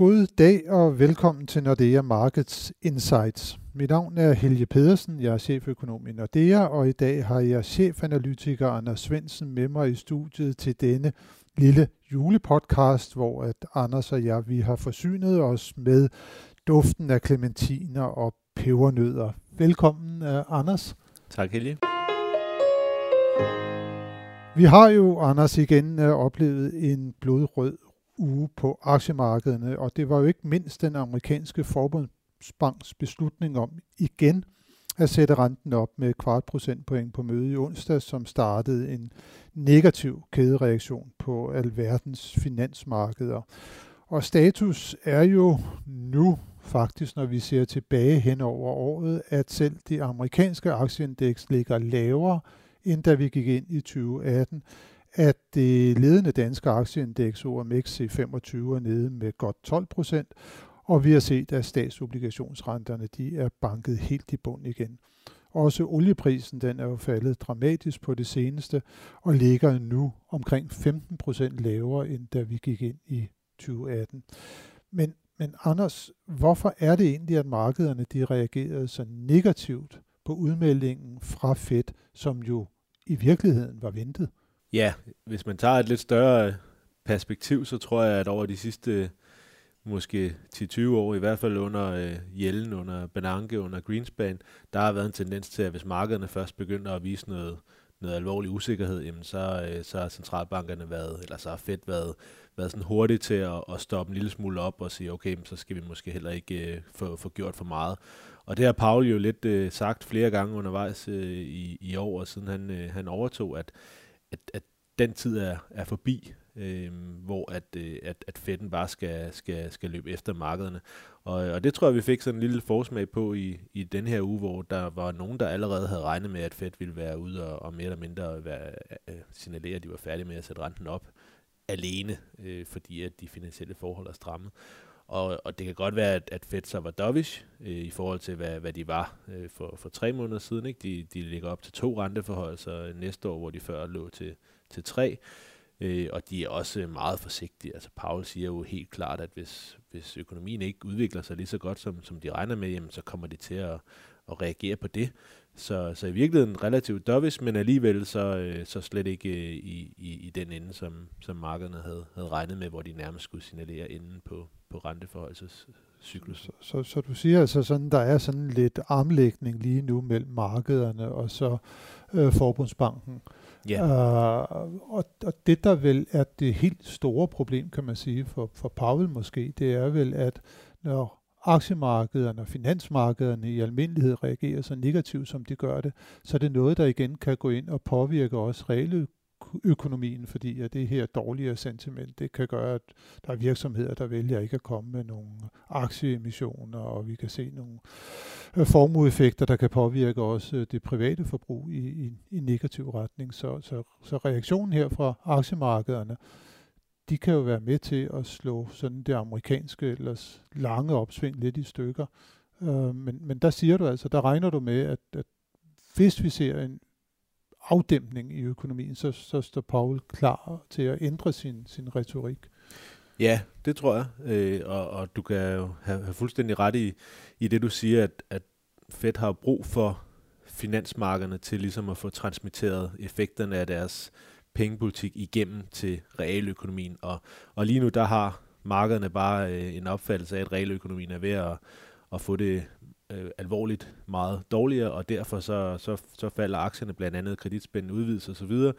God dag og velkommen til Nordea Markets Insights. Mit navn er Helge Pedersen, jeg er cheføkonom i Nordea, og i dag har jeg chefanalytiker Anders Svensen med mig i studiet til denne lille julepodcast, hvor at Anders og jeg vi har forsynet os med duften af clementiner og pebernødder. Velkommen, uh, Anders. Tak, Helge. Vi har jo, Anders, igen uh, oplevet en blodrød uge på aktiemarkederne, og det var jo ikke mindst den amerikanske forbundsbanks beslutning om igen at sætte renten op med kvart procentpoint på møde i onsdag, som startede en negativ kædereaktion på alverdens finansmarkeder. Og status er jo nu faktisk, når vi ser tilbage hen over året, at selv de amerikanske aktieindeks ligger lavere, end da vi gik ind i 2018 at det ledende danske aktieindeks OMX 25 er nede med godt 12 procent, og vi har set, at statsobligationsrenterne de er banket helt i bund igen. Også olieprisen den er jo faldet dramatisk på det seneste og ligger nu omkring 15 procent lavere, end da vi gik ind i 2018. Men, men Anders, hvorfor er det egentlig, at markederne de reagerede så negativt på udmeldingen fra Fed, som jo i virkeligheden var ventet? Ja, hvis man tager et lidt større øh, perspektiv, så tror jeg, at over de sidste måske 10-20 år, i hvert fald under øh, Jellen, under Benanke, under Greenspan, der har været en tendens til, at hvis markederne først begynder at vise noget, noget alvorlig usikkerhed, jamen så, øh, så har centralbankerne været, eller så har Fed været, været sådan hurtigt til at, at stoppe en lille smule op og sige, okay, så skal vi måske heller ikke øh, få, få gjort for meget. Og det har Paul jo lidt øh, sagt flere gange undervejs øh, i, i år, og siden han, øh, han overtog, at at, at den tid er, er forbi, øh, hvor at, øh, at, at fedten bare skal, skal, skal løbe efter markederne. Og, og det tror jeg, vi fik sådan en lille forsmag på i, i den her uge, hvor der var nogen, der allerede havde regnet med, at Fed ville være ude og, og mere eller mindre være, øh, øh signalere, at de var færdige med at sætte renten op alene, øh, fordi at de finansielle forhold er strammet. Og, og det kan godt være, at, at Fed så var dovish øh, i forhold til, hvad, hvad de var øh, for, for tre måneder siden. Ikke? De, de ligger op til to renteforholdelser øh, næste år, hvor de før lå til, til tre. Øh, og de er også øh, meget forsigtige. Altså Paul siger jo helt klart, at hvis, hvis økonomien ikke udvikler sig lige så godt, som, som de regner med, jamen, så kommer de til at, at reagere på det. Så, så i virkeligheden relativt dovish, men alligevel så, øh, så slet ikke øh, i, i, i den ende, som, som markederne havde, havde regnet med, hvor de nærmest skulle signalere inden på, på renteforholdscyklus. Så, så, så du siger altså sådan, der er sådan lidt armlægning lige nu mellem markederne og så øh, Forbundsbanken. Ja. Uh, og, og det der vel er det helt store problem, kan man sige, for, for Pavel måske, det er vel, at når aktiemarkederne og finansmarkederne i almindelighed reagerer så negativt, som de gør det, så er det noget, der igen kan gå ind og påvirke også reelle økonomien, fordi at det her dårligere sentiment, det kan gøre, at der er virksomheder, der vælger ikke at komme med nogle aktieemissioner, og vi kan se nogle øh, formueeffekter, der kan påvirke også øh, det private forbrug i, i, i negativ retning. Så, så, så reaktionen her fra aktiemarkederne, de kan jo være med til at slå sådan det amerikanske ellers lange opsving lidt i stykker. Øh, men, men der siger du altså, der regner du med, at, at hvis vi ser en afdæmpning i økonomien, så, så står Paul klar til at ændre sin, sin retorik. Ja, det tror jeg, øh, og, og du kan jo have, have fuldstændig ret i, i det, du siger, at, at Fed har brug for finansmarkederne til ligesom at få transmitteret effekterne af deres pengepolitik igennem til realøkonomien. Og, og lige nu, der har markederne bare øh, en opfattelse af, at realøkonomien er ved at, at få det øh, alvorligt meget dårligere, og derfor så, så, så falder aktierne, blandt andet kreditspændende udvidelse osv.,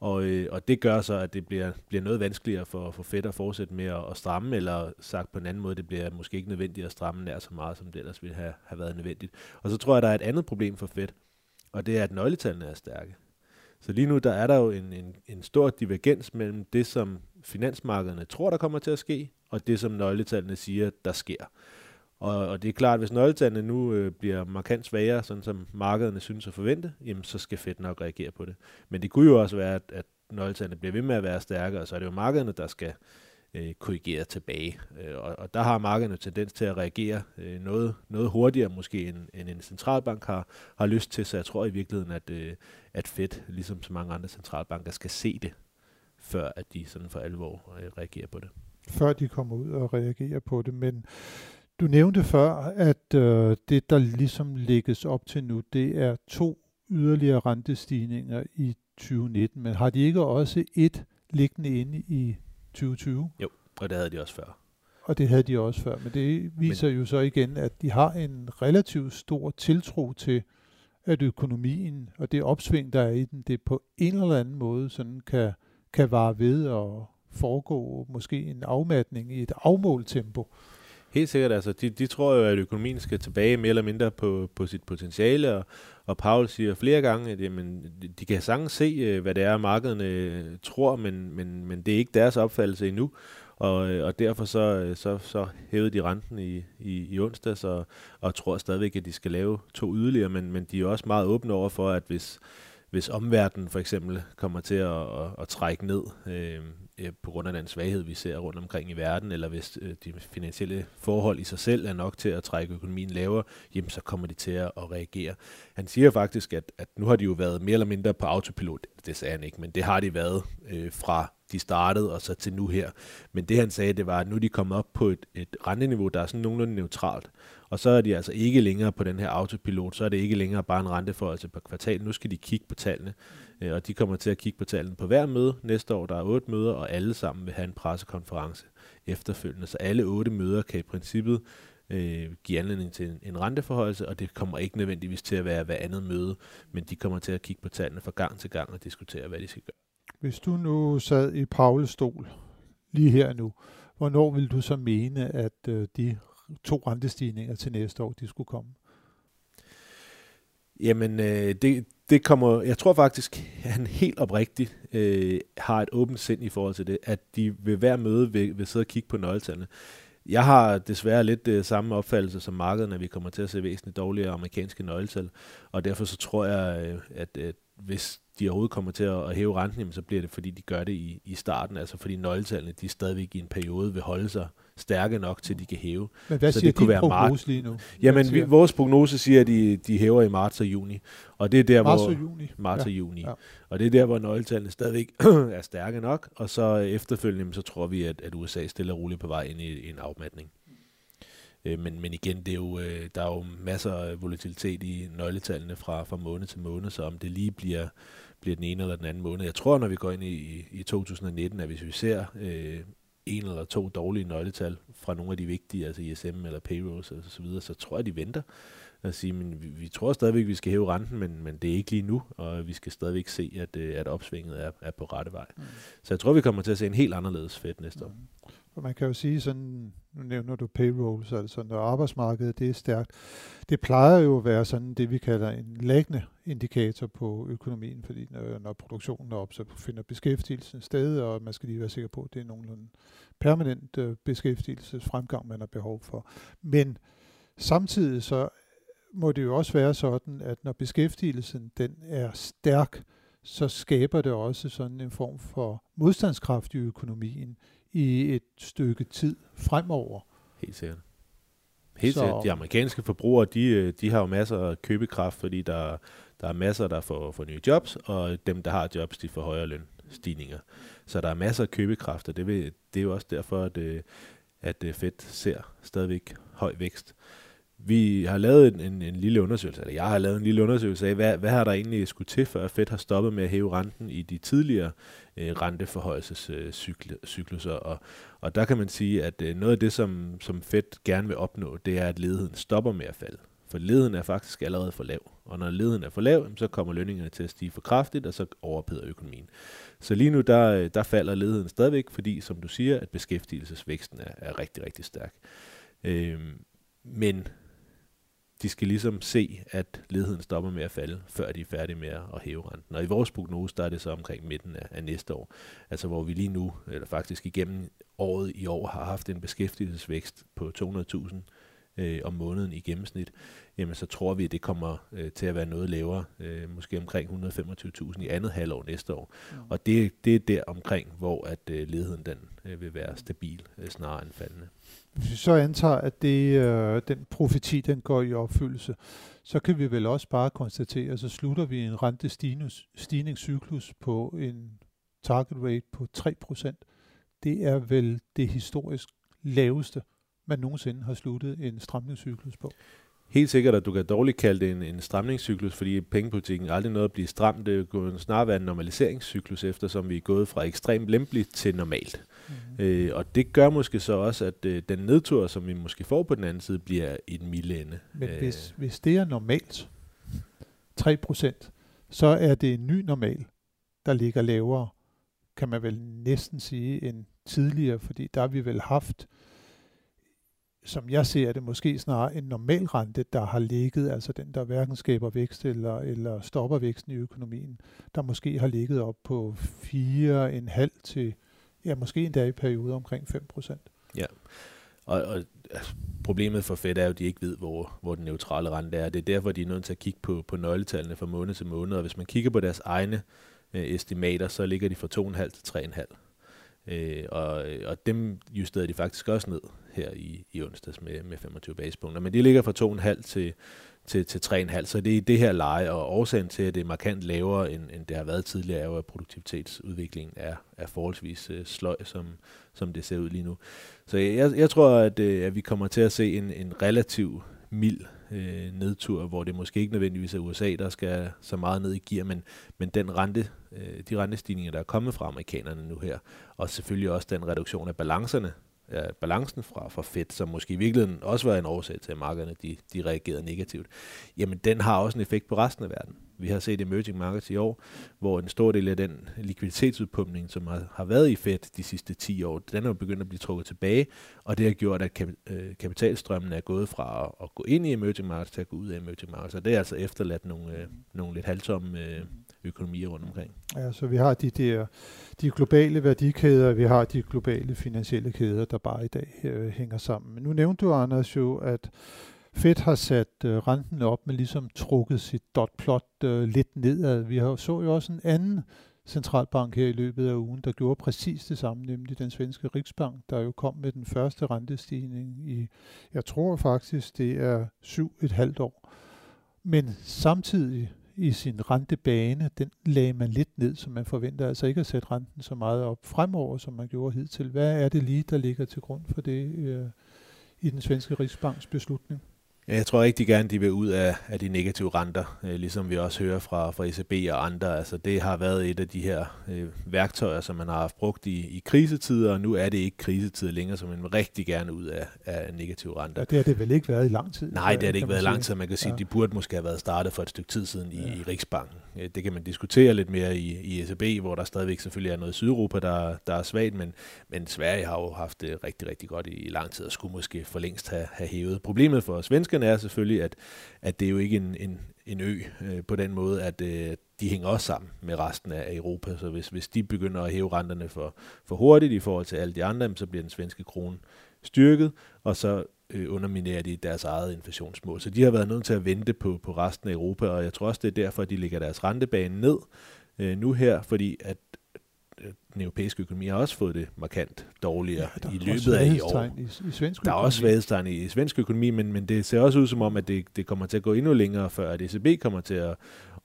og, øh, og det gør så, at det bliver, bliver noget vanskeligere for, for Fed at fortsætte med at, at stramme, eller sagt på en anden måde, det bliver måske ikke nødvendigt at stramme nær så meget, som det ellers ville have, have været nødvendigt. Og så tror jeg, der er et andet problem for Fed, og det er, at nøgletallene er stærke. Så lige nu der er der jo en, en, en stor divergens mellem det, som finansmarkederne tror, der kommer til at ske, og det, som nøgletallene siger, der sker. Og, og det er klart, at hvis nøgletallene nu øh, bliver markant svagere, sådan som markederne synes at forvente, jamen så skal Fed nok reagere på det. Men det kunne jo også være, at, at nøgletallene bliver ved med at være stærkere, og så er det jo markederne, der skal øh, korrigere tilbage. Øh, og, og der har markederne tendens til at reagere øh, noget, noget hurtigere måske, end, end en centralbank har, har lyst til. Så jeg tror i virkeligheden, at, øh, at Fed, ligesom så mange andre centralbanker, skal se det, før at de sådan for alvor øh, reagerer på det. før de kommer ud og reagerer på det. Men du nævnte før, at øh, det, der ligesom lægges op til nu, det er to yderligere rentestigninger i 2019. Men har de ikke også et liggende inde i 2020? Jo, og det havde de også før. Og det havde de også før, men det viser men, jo så igen, at de har en relativt stor tiltro til, at økonomien og det opsving, der er i den, det på en eller anden måde sådan kan, kan vare ved og foregå måske en afmatning i et afmålt tempo. Helt sikkert, altså de, de tror jo, at økonomien skal tilbage mere eller mindre på, på sit potentiale, og, og Paul siger flere gange, at jamen, de kan sagtens se, øh, hvad det er, markederne øh, tror, men, men, men det er ikke deres opfattelse endnu. Og, øh, og derfor så, så, så hævede de renten i, i, i onsdags, og, og tror stadigvæk, at de skal lave to yderligere, men, men de er også meget åbne over for, at hvis, hvis omverdenen for eksempel kommer til at, at, at trække ned øh, på grund af den svaghed, vi ser rundt omkring i verden, eller hvis øh, de finansielle forhold i sig selv er nok til at trække økonomien lavere, jamen så kommer de til at, at reagere. Han siger faktisk, at, at nu har de jo været mere eller mindre på autopilot. Det sagde han ikke, men det har de været øh, fra de startede, og så til nu her. Men det han sagde, det var, at nu er de kommet op på et, et renteniveau, der er sådan nogenlunde neutralt. Og så er de altså ikke længere på den her autopilot, så er det ikke længere bare en renteforholdelse på kvartal. Nu skal de kigge på tallene, øh, og de kommer til at kigge på tallene på hver møde. Næste år der er otte møder, og alle sammen vil have en pressekonference efterfølgende. Så alle otte møder kan i princippet øh, give anledning til en, en renteforholdelse, og det kommer ikke nødvendigvis til at være hver andet møde, men de kommer til at kigge på tallene fra gang til gang og diskutere, hvad de skal gøre. Hvis du nu sad i Paules stol lige her nu, hvornår vil du så mene, at øh, de to rentestigninger til næste år, de skulle komme? Jamen, øh, det, det kommer, jeg tror faktisk, at han helt oprigtigt øh, har et åbent sind i forhold til det, at de ved hver møde vil, vil sidde og kigge på nøgletallene. Jeg har desværre lidt øh, samme opfattelse som markedet, at vi kommer til at se væsentligt dårligere amerikanske nøgletal, og derfor så tror jeg, øh, at, at hvis de overhovedet kommer til at, hæve renten, jamen, så bliver det, fordi de gør det i, i starten, altså fordi nøgletallene, de stadigvæk i en periode vil holde sig stærke nok til, de kan hæve. Men hvad så siger det kunne være prognose lige nu? Jamen, vi, vores prognose siger, at de, de hæver i marts og juni. Og det er der, marts hvor, og juni? Marts ja. og juni. Ja. Og det er der, hvor nøgletallene stadigvæk er stærke nok, og så efterfølgende, så tror vi, at, at USA stille og roligt på vej ind i, i en afmatning. Øh, men, men igen, det er jo, øh, der er jo masser af volatilitet i nøgletallene fra, fra måned til måned, så om det lige bliver, bliver den ene eller den anden måned. Jeg tror, når vi går ind i, i 2019, at hvis vi ser øh, en eller to dårlige nøgletal fra nogle af de vigtige, altså ISM eller payrolls og så videre, så tror jeg, de venter at sige, men vi, vi tror stadigvæk, at vi skal hæve renten, men, men det er ikke lige nu, og vi skal stadigvæk se, at, øh, at opsvinget er, er på rette vej. Mm. Så jeg tror, vi kommer til at se en helt anderledes fedt næste mm. år. Og man kan jo sige sådan, nu nævner du payrolls, altså når arbejdsmarkedet det er stærkt, det plejer jo at være sådan det, vi kalder en læggende indikator på økonomien, fordi når, når produktionen er op, så finder beskæftigelsen sted, og man skal lige være sikker på, at det er nogenlunde permanent øh, beskæftigelsesfremgang, man har behov for. Men samtidig så må det jo også være sådan, at når beskæftigelsen den er stærk, så skaber det også sådan en form for modstandskraft i økonomien i et stykke tid fremover. Helt sikkert. Helt sikkert. De amerikanske forbrugere, de, øh, de har jo masser af købekraft, fordi der, der er masser, der får, får nye jobs, og dem, der har jobs, de får højere lønstigninger. Så der er masser af købekraft, og det, vil, det er jo også derfor, at, øh, at øh, Fed ser stadigvæk høj vækst. Vi har lavet en, en, en lille undersøgelse, eller jeg har lavet en lille undersøgelse af, hvad, hvad har der egentlig skulle til, før Fed har stoppet med at hæve renten i de tidligere øh, renteforhøjelsescykluser. Og, og der kan man sige, at øh, noget af det, som, som Fed gerne vil opnå, det er, at ledigheden stopper med at falde. For ledigheden er faktisk allerede for lav. Og når ledigheden er for lav, så kommer lønningerne til at stige for kraftigt, og så overpeder økonomien. Så lige nu, der, øh, der falder ledigheden stadigvæk, fordi, som du siger, at beskæftigelsesvæksten er, er rigtig, rigtig stærk. Øh, men de skal ligesom se, at ledigheden stopper med at falde, før de er færdige med at hæve renten. Og i vores prognose, der er det så omkring midten af, af næste år. Altså hvor vi lige nu, eller faktisk igennem året i år, har haft en beskæftigelsesvækst på 200.000 øh, om måneden i gennemsnit, jamen så tror vi, at det kommer øh, til at være noget lavere, øh, måske omkring 125.000 i andet halvår næste år. Mm. Og det, det er der omkring, hvor at øh, ledigheden den øh, vil være stabil øh, snarere end faldende. Hvis vi så antager, at det, øh, den profeti den går i opfyldelse, så kan vi vel også bare konstatere, at så slutter vi en rentestigningscyklus på en target rate på 3%. det er vel det historisk laveste, man nogensinde har sluttet en stramningscyklus på. Helt sikkert, at du kan dårligt kalde det en, en stramningscyklus, fordi pengepolitikken aldrig noget at blive stramt. Det kunne snarere være en normaliseringscyklus, eftersom vi er gået fra ekstremt lempeligt til normalt. Mm. Øh, og det gør måske så også, at øh, den nedtur, som vi måske får på den anden side, bliver i den milde ende. Men øh. hvis, hvis det er normalt, 3%, så er det en ny normal, der ligger lavere, kan man vel næsten sige, end tidligere, fordi der har vi vel haft som jeg ser det, måske snarere en normal rente, der har ligget, altså den, der hverken skaber vækst eller, eller stopper væksten i økonomien, der måske har ligget op på 4,5 til, ja, måske endda i perioder omkring 5 procent. Ja, og, og altså, problemet for Fed er jo, at de ikke ved, hvor, hvor den neutrale rente er. Det er derfor, de er nødt til at kigge på, på nøgletallene fra måned til måned, og hvis man kigger på deres egne øh, estimater, så ligger de fra 2,5 til 3,5. Øh, og, og dem justerede de faktisk også ned her i, i onsdags med, med 25 basepunkter. Men de ligger fra 2,5 til, til, til 3,5, så det er det her leje, og årsagen til, at det er markant lavere, end, end det har været tidligere, er jo, at produktivitetsudviklingen er, er forholdsvis øh, sløj, som, som det ser ud lige nu. Så jeg, jeg tror, at, øh, at vi kommer til at se en, en relativ mild øh, nedtur, hvor det måske ikke nødvendigvis er USA, der skal så meget ned i gear, men, men den rente, øh, de rentestigninger, der er kommet fra amerikanerne nu her, og selvfølgelig også den reduktion af balancerne, øh, balancen fra, fra fedt, som måske i virkeligheden også var en årsag til, at markederne de, de reagerede negativt, jamen den har også en effekt på resten af verden. Vi har set emerging markets i år, hvor en stor del af den likviditetsudpumpning, som har, har været i Fed de sidste 10 år, den er jo begyndt at blive trukket tilbage, og det har gjort, at øh, kapitalstrømmen er gået fra at, at gå ind i emerging markets til at gå ud af emerging markets, og det er altså efterladt nogle, øh, nogle lidt halvtomme øh, økonomier rundt omkring. Ja, så vi har de der de globale værdikæder, vi har de globale finansielle kæder, der bare i dag øh, hænger sammen. Men nu nævnte du, Anders, jo, at Fed har sat øh, renten op, men ligesom trukket sit dot-plot øh, lidt nedad. Vi har så jo også en anden centralbank her i løbet af ugen, der gjorde præcis det samme, nemlig den svenske Riksbank, der jo kom med den første rentestigning i, jeg tror faktisk, det er syv et halvt år. Men samtidig i sin rentebane, den lagde man lidt ned, så man forventer altså ikke at sætte renten så meget op fremover, som man gjorde hidtil. Hvad er det lige, der ligger til grund for det øh, i den svenske Rigsbanks beslutning? Jeg tror rigtig gerne, de vil ud af, af de negative renter, øh, ligesom vi også hører fra, fra ECB og andre. Altså, det har været et af de her øh, værktøjer, som man har haft brugt i, i krisetider, og nu er det ikke krisetider længere, så man vil rigtig gerne ud af, af negative renter. Ja, det har det vel ikke været i lang tid? Nej, det har det ikke været i lang tid. Man kan sige, ja. de burde måske have været startet for et stykke tid siden i, ja. i Riksbanken. Øh, det kan man diskutere lidt mere i, i ECB, hvor der stadigvæk selvfølgelig er noget i Sydeuropa, der, der er svagt, men, men Sverige har jo haft det rigtig, rigtig godt i, i lang tid, og skulle måske for længst have, have hævet. Problemet for danskerne er selvfølgelig, at, at det er jo ikke en, en, en ø øh, på den måde, at øh, de hænger også sammen med resten af Europa. Så hvis, hvis de begynder at hæve renterne for, for hurtigt i forhold til alle de andre, så bliver den svenske krone styrket, og så øh, underminerer de deres eget inflationsmål. Så de har været nødt til at vente på, på resten af Europa, og jeg tror også, det er derfor, at de lægger deres rentebane ned øh, nu her, fordi at den europæiske økonomi har også fået det markant dårligere ja, i løbet af i år. I, i svensk der er også svaghedstegn i, i svensk økonomi, men, men det ser også ud som om, at det, det kommer til at gå endnu længere, før at ECB kommer til at,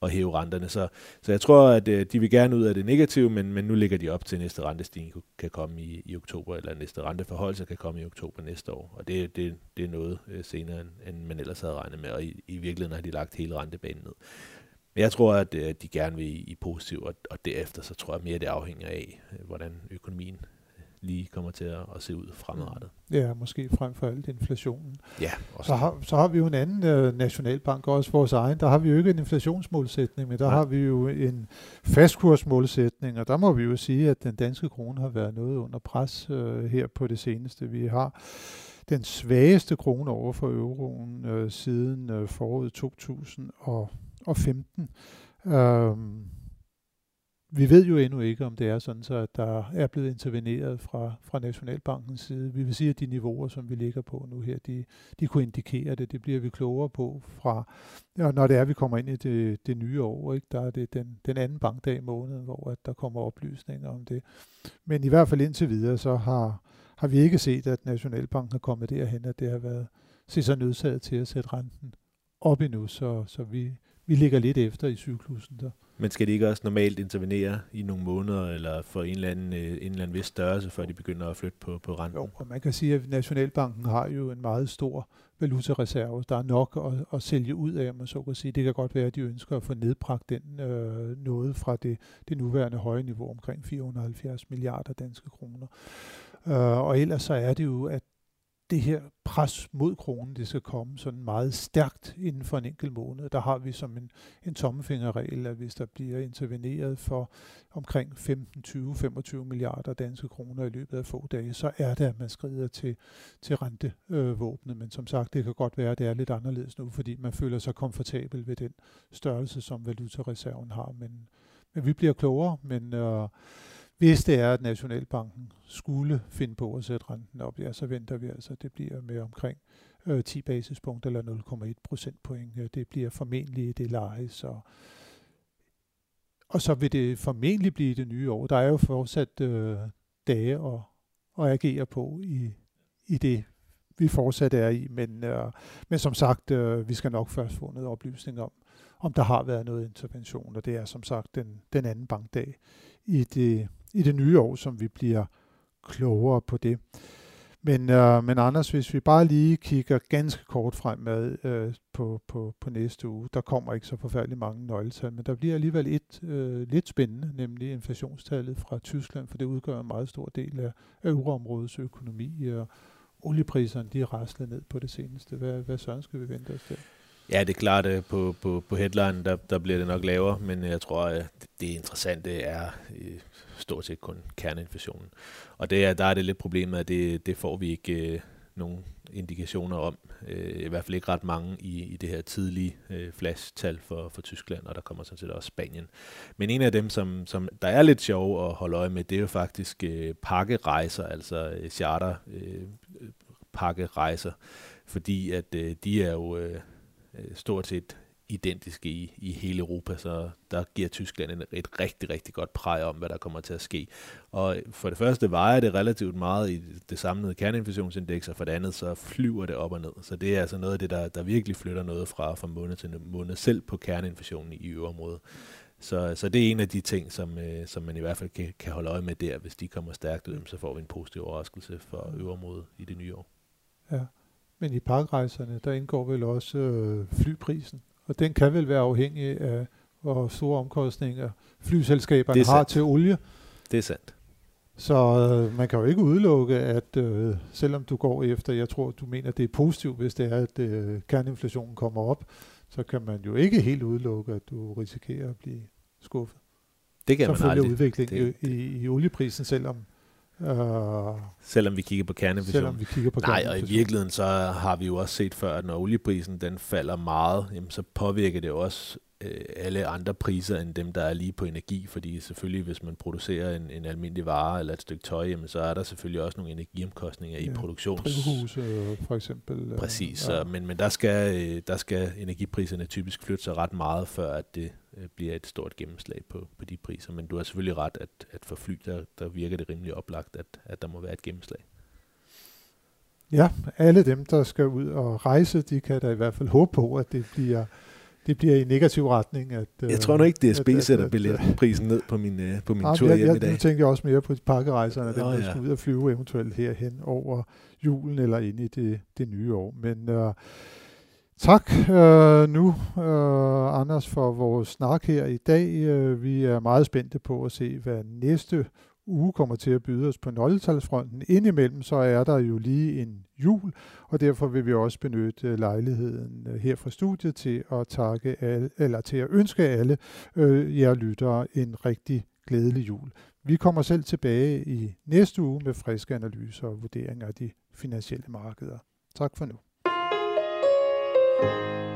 at hæve renterne. Så, så jeg tror, at øh, de vil gerne ud af det negative, men, men nu ligger de op til, at næste rentestigning kan komme i, i oktober, eller næste renteforholdelse kan komme i oktober næste år. Og det, det, det er noget øh, senere, end, end man ellers havde regnet med, og i, i virkeligheden har de lagt hele rentebanen ned. Men jeg tror, at øh, de gerne vil i, positiv, og, og derefter så tror jeg mere, det afhænger af, hvordan økonomien lige kommer til at, at se ud fremadrettet. Ja, måske frem for alt inflationen. Ja, også. Så, har, så har vi jo en anden øh, nationalbank, også vores egen. Der har vi jo ikke en inflationsmålsætning, men der Nej. har vi jo en fastkursmålsætning, og der må vi jo sige, at den danske krone har været noget under pres øh, her på det seneste. Vi har den svageste krone over for euroen øh, siden øh, foråret 2015. Øhm, vi ved jo endnu ikke, om det er sådan, så at der er blevet interveneret fra, fra Nationalbankens side. Vi vil sige, at de niveauer, som vi ligger på nu her, de, de kunne indikere det. Det bliver vi klogere på fra, ja, når det er, at vi kommer ind i det, det nye år. Ikke? Der er det den, den anden bankdag i måneden, hvor at der kommer oplysninger om det. Men i hvert fald indtil videre, så har, har vi ikke set, at Nationalbanken er kommet derhen, at det har været se sig nødsaget til at sætte renten op endnu, så, så vi vi ligger lidt efter i cyklusen der. Men skal de ikke også normalt intervenere i nogle måneder, eller for en eller anden, øh, en eller anden vis størrelse, før de begynder at flytte på, på renten? Jo, og man kan sige, at Nationalbanken har jo en meget stor valutareserve. Der er nok at, at sælge ud af, man så kan sige. Det kan godt være, at de ønsker at få nedbragt den øh, noget fra det, det nuværende høje niveau omkring 470 milliarder danske kroner. Øh, og ellers så er det jo, at det her pres mod kronen, det skal komme sådan meget stærkt inden for en enkelt måned. Der har vi som en, en tommefingerregel, at hvis der bliver interveneret for omkring 15, 20, 25 milliarder danske kroner i løbet af få dage, så er det, at man skrider til, til rentevåbnet. Øh, Men som sagt, det kan godt være, at det er lidt anderledes nu, fordi man føler sig komfortabel ved den størrelse, som valutareserven har. Men, men vi bliver klogere, men øh, hvis det er, at Nationalbanken skulle finde på at sætte renten op, ja, så venter vi altså, at det bliver med omkring øh, 10 basispunkter eller 0,1 procentpoint. Det bliver formentlig det leje, så og så vil det formentlig blive det nye år. Der er jo fortsat øh, dage at, at agere på i, i det, vi fortsat er i. Men, øh, men som sagt, øh, vi skal nok først få noget oplysning om, om der har været noget intervention, og det er som sagt den, den anden bankdag i det, i det nye år, som vi bliver klogere på det. Men, øh, men Anders, hvis vi bare lige kigger ganske kort fremad øh, på, på, på næste uge, der kommer ikke så forfærdeligt mange nøgletal, men der bliver alligevel et øh, lidt spændende, nemlig inflationstallet fra Tyskland, for det udgør en meget stor del af, af euroområdets økonomi, og oliepriserne de er raslet ned på det seneste. Hvad, hvad søren skal vi vente os til? Ja, det er klart, at på, på, på headline, der, der bliver det nok lavere, men jeg tror, at det interessante er øh, stort set kun kerneinflationen. Og det er, der er det lidt problemet, at det, det får vi ikke øh, nogen indikationer om. Øh, I hvert fald ikke ret mange i, i det her tidlige øh, flash-tal for, for Tyskland, og der kommer sådan set også Spanien. Men en af dem, som, som der er lidt sjov at holde øje med, det er jo faktisk øh, pakkerejser, altså øh, charter øh, øh, pakkerejser, fordi at øh, de er jo øh, øh stort set identiske i, i hele Europa, så der giver Tyskland en, et rigtig, rigtig godt præg om, hvad der kommer til at ske. Og for det første vejer det relativt meget i det samlede kerneinflationsindeks, og for det andet så flyver det op og ned. Så det er altså noget af det, der, der virkelig flytter noget fra, fra måned til måned, selv på kerneinflationen i øvrigt. Så, så det er en af de ting, som, øh, som man i hvert fald kan, kan holde øje med der. Hvis de kommer stærkt ud, så får vi en positiv overraskelse for øvrigt i det nye år. Ja, men i parkrejserne, der indgår vel også øh, flyprisen? Og den kan vel være afhængig af, hvor store omkostninger flyselskaberne har til olie. Det er sandt. Så øh, man kan jo ikke udelukke, at øh, selvom du går efter, jeg tror, du mener, det er positivt, hvis det er, at øh, kerneinflationen kommer op, så kan man jo ikke helt udelukke, at du risikerer at blive skuffet. Det kan så man aldrig. udviklingen i, i, i olieprisen, selvom Uh, selvom vi kigger på kerneinflation. Selvom vi kigger på Nej, og i virkeligheden så har vi jo også set før, at når olieprisen den falder meget, jamen, så påvirker det også øh, alle andre priser end dem, der er lige på energi, fordi selvfølgelig hvis man producerer en, en almindelig vare eller et stykke tøj, jamen, så er der selvfølgelig også nogle energiomkostninger ja, i produktion. Drivhus øh, for eksempel. Øh, Præcis, ja. så, men, men der, skal, øh, der skal energipriserne typisk flytte sig ret meget, før at det øh, bliver et stort gennemslag på, på de priser. Men du har selvfølgelig ret, at, at for fly, der, der virker det rimelig oplagt, at, at der må være et gennemslag. Ja, alle dem, der skal ud og rejse, de kan da i hvert fald håbe på, at det bliver det bliver i negativ retning. At, jeg tror nu ikke, DSB at, sætter billetprisen ned på min, uh, på min tur hjem i dag. Nu tænker jeg også mere på pakkerejserne, dem, der ja. skal ud og flyve eventuelt herhen over julen eller ind i det, det nye år. Men uh, tak øh, nu, øh, Anders, for vores snak her i dag. Øh, vi er meget spændte på at se, hvad næste uge kommer til at byde os på nøgletalsfronten. Indimellem så er der jo lige en jul, og derfor vil vi også benytte øh, lejligheden øh, her fra studiet til at takke alle, eller til at ønske alle øh, jer lyttere en rigtig glædelig jul. Vi kommer selv tilbage i næste uge med friske analyser og vurderinger af de finansielle markeder. Tak for nu. you